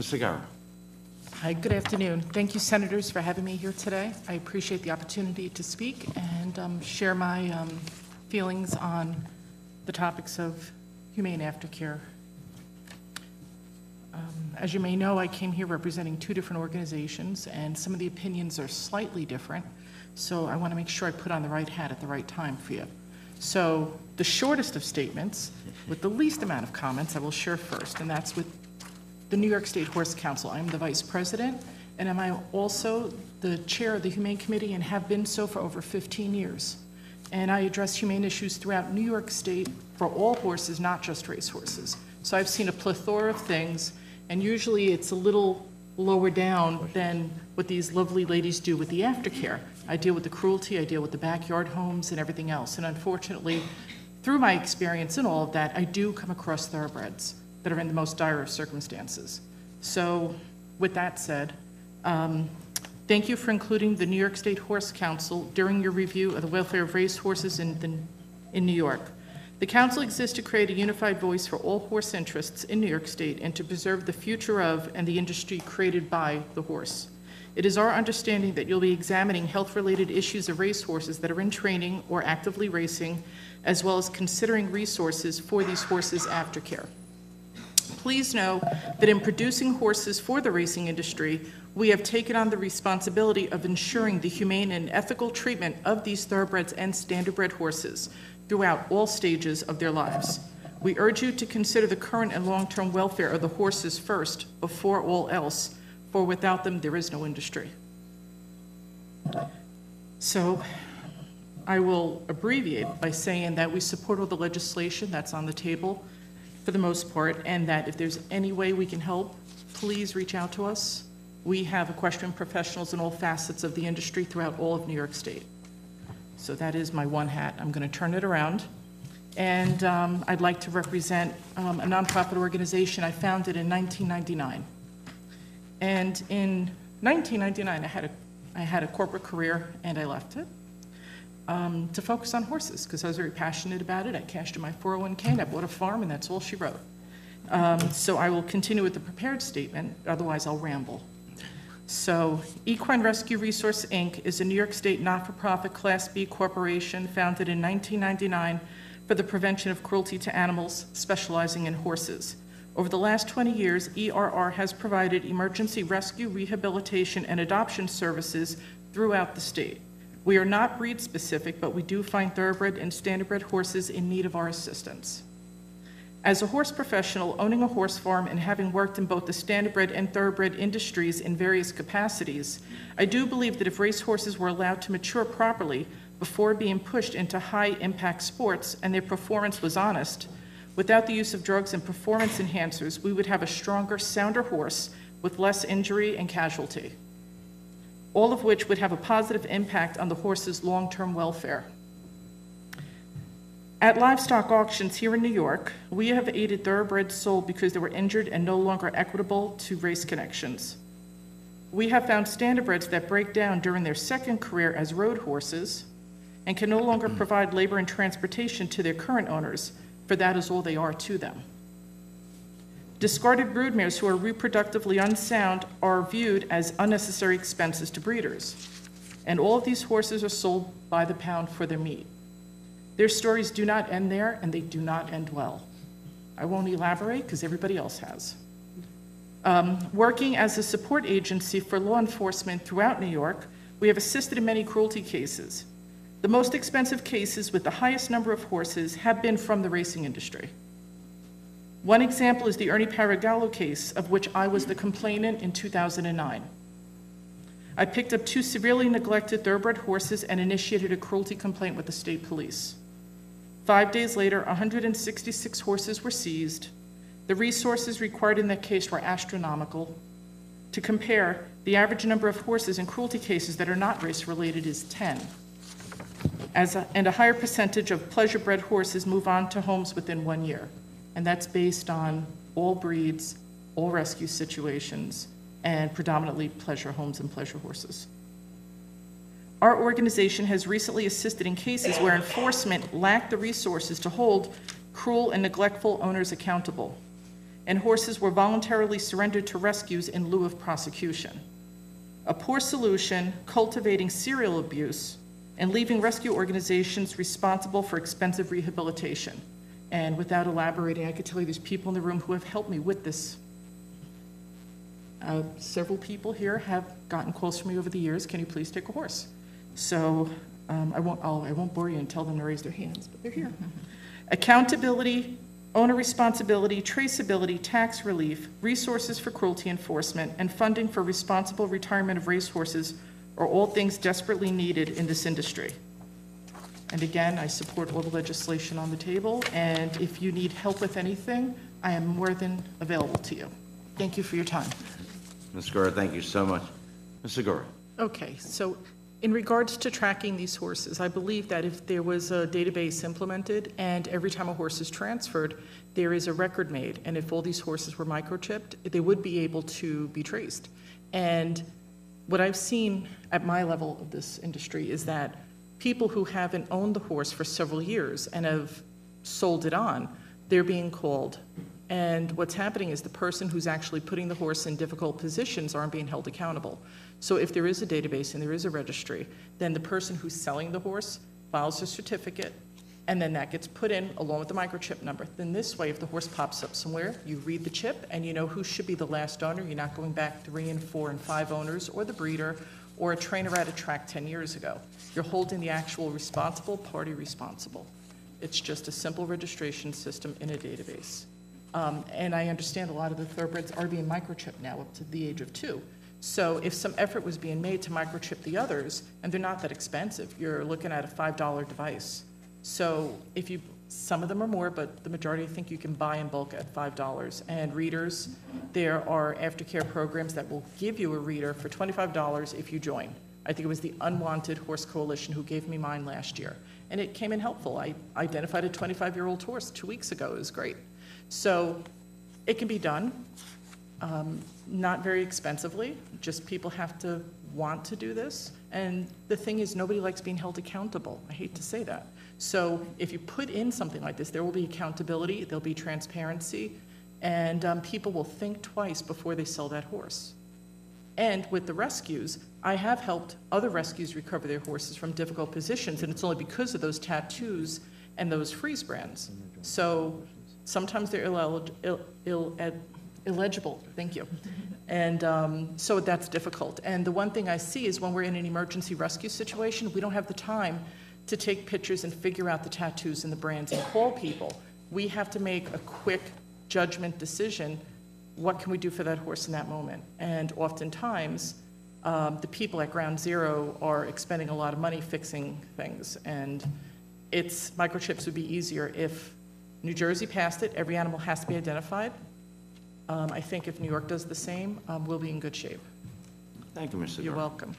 Ms. Segarra. Hi, good afternoon. Thank you, Senators, for having me here today. I appreciate the opportunity to speak and um, share my um, feelings on the topics of humane aftercare. Um, As you may know, I came here representing two different organizations, and some of the opinions are slightly different, so I want to make sure I put on the right hat at the right time for you. So the shortest of statements, with the least amount of comments, I will share first, and that's with the New York State Horse Council. I'm the vice president, and I'm also the chair of the Humane Committee and have been so for over 15 years. And I address humane issues throughout New York State for all horses, not just racehorses. So I've seen a plethora of things, and usually it's a little lower down than what these lovely ladies do with the aftercare. I deal with the cruelty, I deal with the backyard homes and everything else. And unfortunately, through my experience in all of that, I do come across thoroughbreds that are in the most dire of circumstances. So, with that said, um, thank you for including the New York State Horse Council during your review of the welfare of racehorses in, the, in New York. The council exists to create a unified voice for all horse interests in New York State and to preserve the future of and the industry created by the horse. It is our understanding that you'll be examining health-related issues of racehorses that are in training or actively racing, as well as considering resources for these horses' aftercare. Please know that in producing horses for the racing industry, we have taken on the responsibility of ensuring the humane and ethical treatment of these thoroughbreds and standardbred horses throughout all stages of their lives. We urge you to consider the current and long-term welfare of the horses first, before all else, for without them, there is no industry. So I will abbreviate by saying that we support all the legislation that's on the table for the most part, and that if there's any way we can help, please reach out to us. We have equestrian professionals in all facets of the industry throughout all of New York State. So that is my one hat. I'm going to turn it around. And um, I'd like to represent um, a nonprofit organization I founded in 1999. And in 1999, I had a, I had a corporate career and I left it um, to focus on horses because I was very passionate about it. I cashed in my 401k and I bought a farm, and that's all she wrote. Um, so I will continue with the prepared statement, otherwise, I'll ramble. So, Equine Rescue Resource Inc. is a New York State not for profit Class B corporation founded in 1999 for the prevention of cruelty to animals, specializing in horses. Over the last 20 years, ERR has provided emergency rescue, rehabilitation, and adoption services throughout the state. We are not breed specific, but we do find thoroughbred and standardbred horses in need of our assistance. As a horse professional, owning a horse farm and having worked in both the standardbred and thoroughbred industries in various capacities, I do believe that if racehorses were allowed to mature properly before being pushed into high impact sports and their performance was honest, without the use of drugs and performance enhancers, we would have a stronger, sounder horse with less injury and casualty, all of which would have a positive impact on the horse's long term welfare. At livestock auctions here in New York, we have aided thoroughbreds sold because they were injured and no longer equitable to race connections. We have found standardbreds that break down during their second career as road horses and can no longer provide labor and transportation to their current owners, for that is all they are to them. Discarded broodmares who are reproductively unsound are viewed as unnecessary expenses to breeders, and all of these horses are sold by the pound for their meat. Their stories do not end there, and they do not end well. I won't elaborate because everybody else has. Um, working as a support agency for law enforcement throughout New York, we have assisted in many cruelty cases. The most expensive cases with the highest number of horses have been from the racing industry. One example is the Ernie Paragallo case, of which I was the complainant in 2009. I picked up two severely neglected thoroughbred horses and initiated a cruelty complaint with the state police. Five days later, 166 horses were seized. The resources required in that case were astronomical. To compare, the average number of horses in cruelty cases that are not race related is 10. As a, and a higher percentage of pleasure bred horses move on to homes within one year. And that's based on all breeds, all rescue situations, and predominantly pleasure homes and pleasure horses. Our organization has recently assisted in cases where enforcement lacked the resources to hold cruel and neglectful owners accountable. and horses were voluntarily surrendered to rescues in lieu of prosecution. A poor solution, cultivating serial abuse, and leaving rescue organizations responsible for expensive rehabilitation. And without elaborating, I could tell you there's people in the room who have helped me with this. Uh, Several people here have gotten calls from me over the years, can you please take a horse? So um, I won't, I'll- I won't bore you and tell them to raise their hands, but they're here. Accountability, owner responsibility, traceability, tax relief, resources for cruelty enforcement, and funding for responsible retirement of racehorses are all things desperately needed in this industry. And again, I support all the legislation on the table, and if you need help with anything, I am more than available to you. Thank you for your time. Ms. Segura, thank you so much. Ms. Segura? Okay, so in regards to tracking these horses, I believe that if there was a database implemented and every time a horse is transferred, there is a record made, and if all these horses were microchipped, they would be able to be traced. And what I've seen at my level of this industry is that people who haven't owned the horse for several years and have sold it on, they're being called. And what's happening is the person who's actually putting the horse in difficult positions aren't being held accountable. So if there is a database and there is a registry, then the person who's selling the horse files a certificate, and then that gets put in along with the microchip number. Then this way, if the horse pops up somewhere, you read the chip and you know who should be the last owner. You're not going back three and four and five owners, or the breeder, or a trainer at a track 10 years ago. You're holding the actual responsible party responsible. It's just a simple registration system in a database. Um, And I understand a lot of the thoroughbreds are being microchipped now up to the age of two. So if some effort was being made to microchip the others, and they're not that expensive, you're looking at a $5 device. So if you, some of them are more, but the majority I think you can buy in bulk at $5. And readers, there are aftercare programs that will give you a reader for $25 if you join. I think it was the Unwanted Horse Coalition who gave me mine last year. And it came in helpful. I identified a 25-year-old horse two weeks ago. It was great. So it can be done, um, not very expensively, just people have to want to do this. And the thing is, nobody likes being held accountable. I hate to say that. So if you put in something like this, there will be accountability, there'll be transparency, and um, people will think twice before they sell that horse. And with the rescues, I have helped other rescues recover their horses from difficult positions, and it's only because of those tattoos and those freeze brands. So sometimes they're illelig- ill- ill- ed- illegible, thank you. And um, so that's difficult. And the one thing I see is when we're in an emergency rescue situation, we don't have the time to take pictures and figure out the tattoos and the brands and call people. We have to make a quick judgment decision what can we do for that horse in that moment? And oftentimes, um, the people at ground zero are expending a lot of money fixing things. And it's, microchips would be easier if New Jersey passed it, every animal has to be identified. Um, I think if New York does the same, um, we'll be in good shape. Thank you. Segura. You're welcome.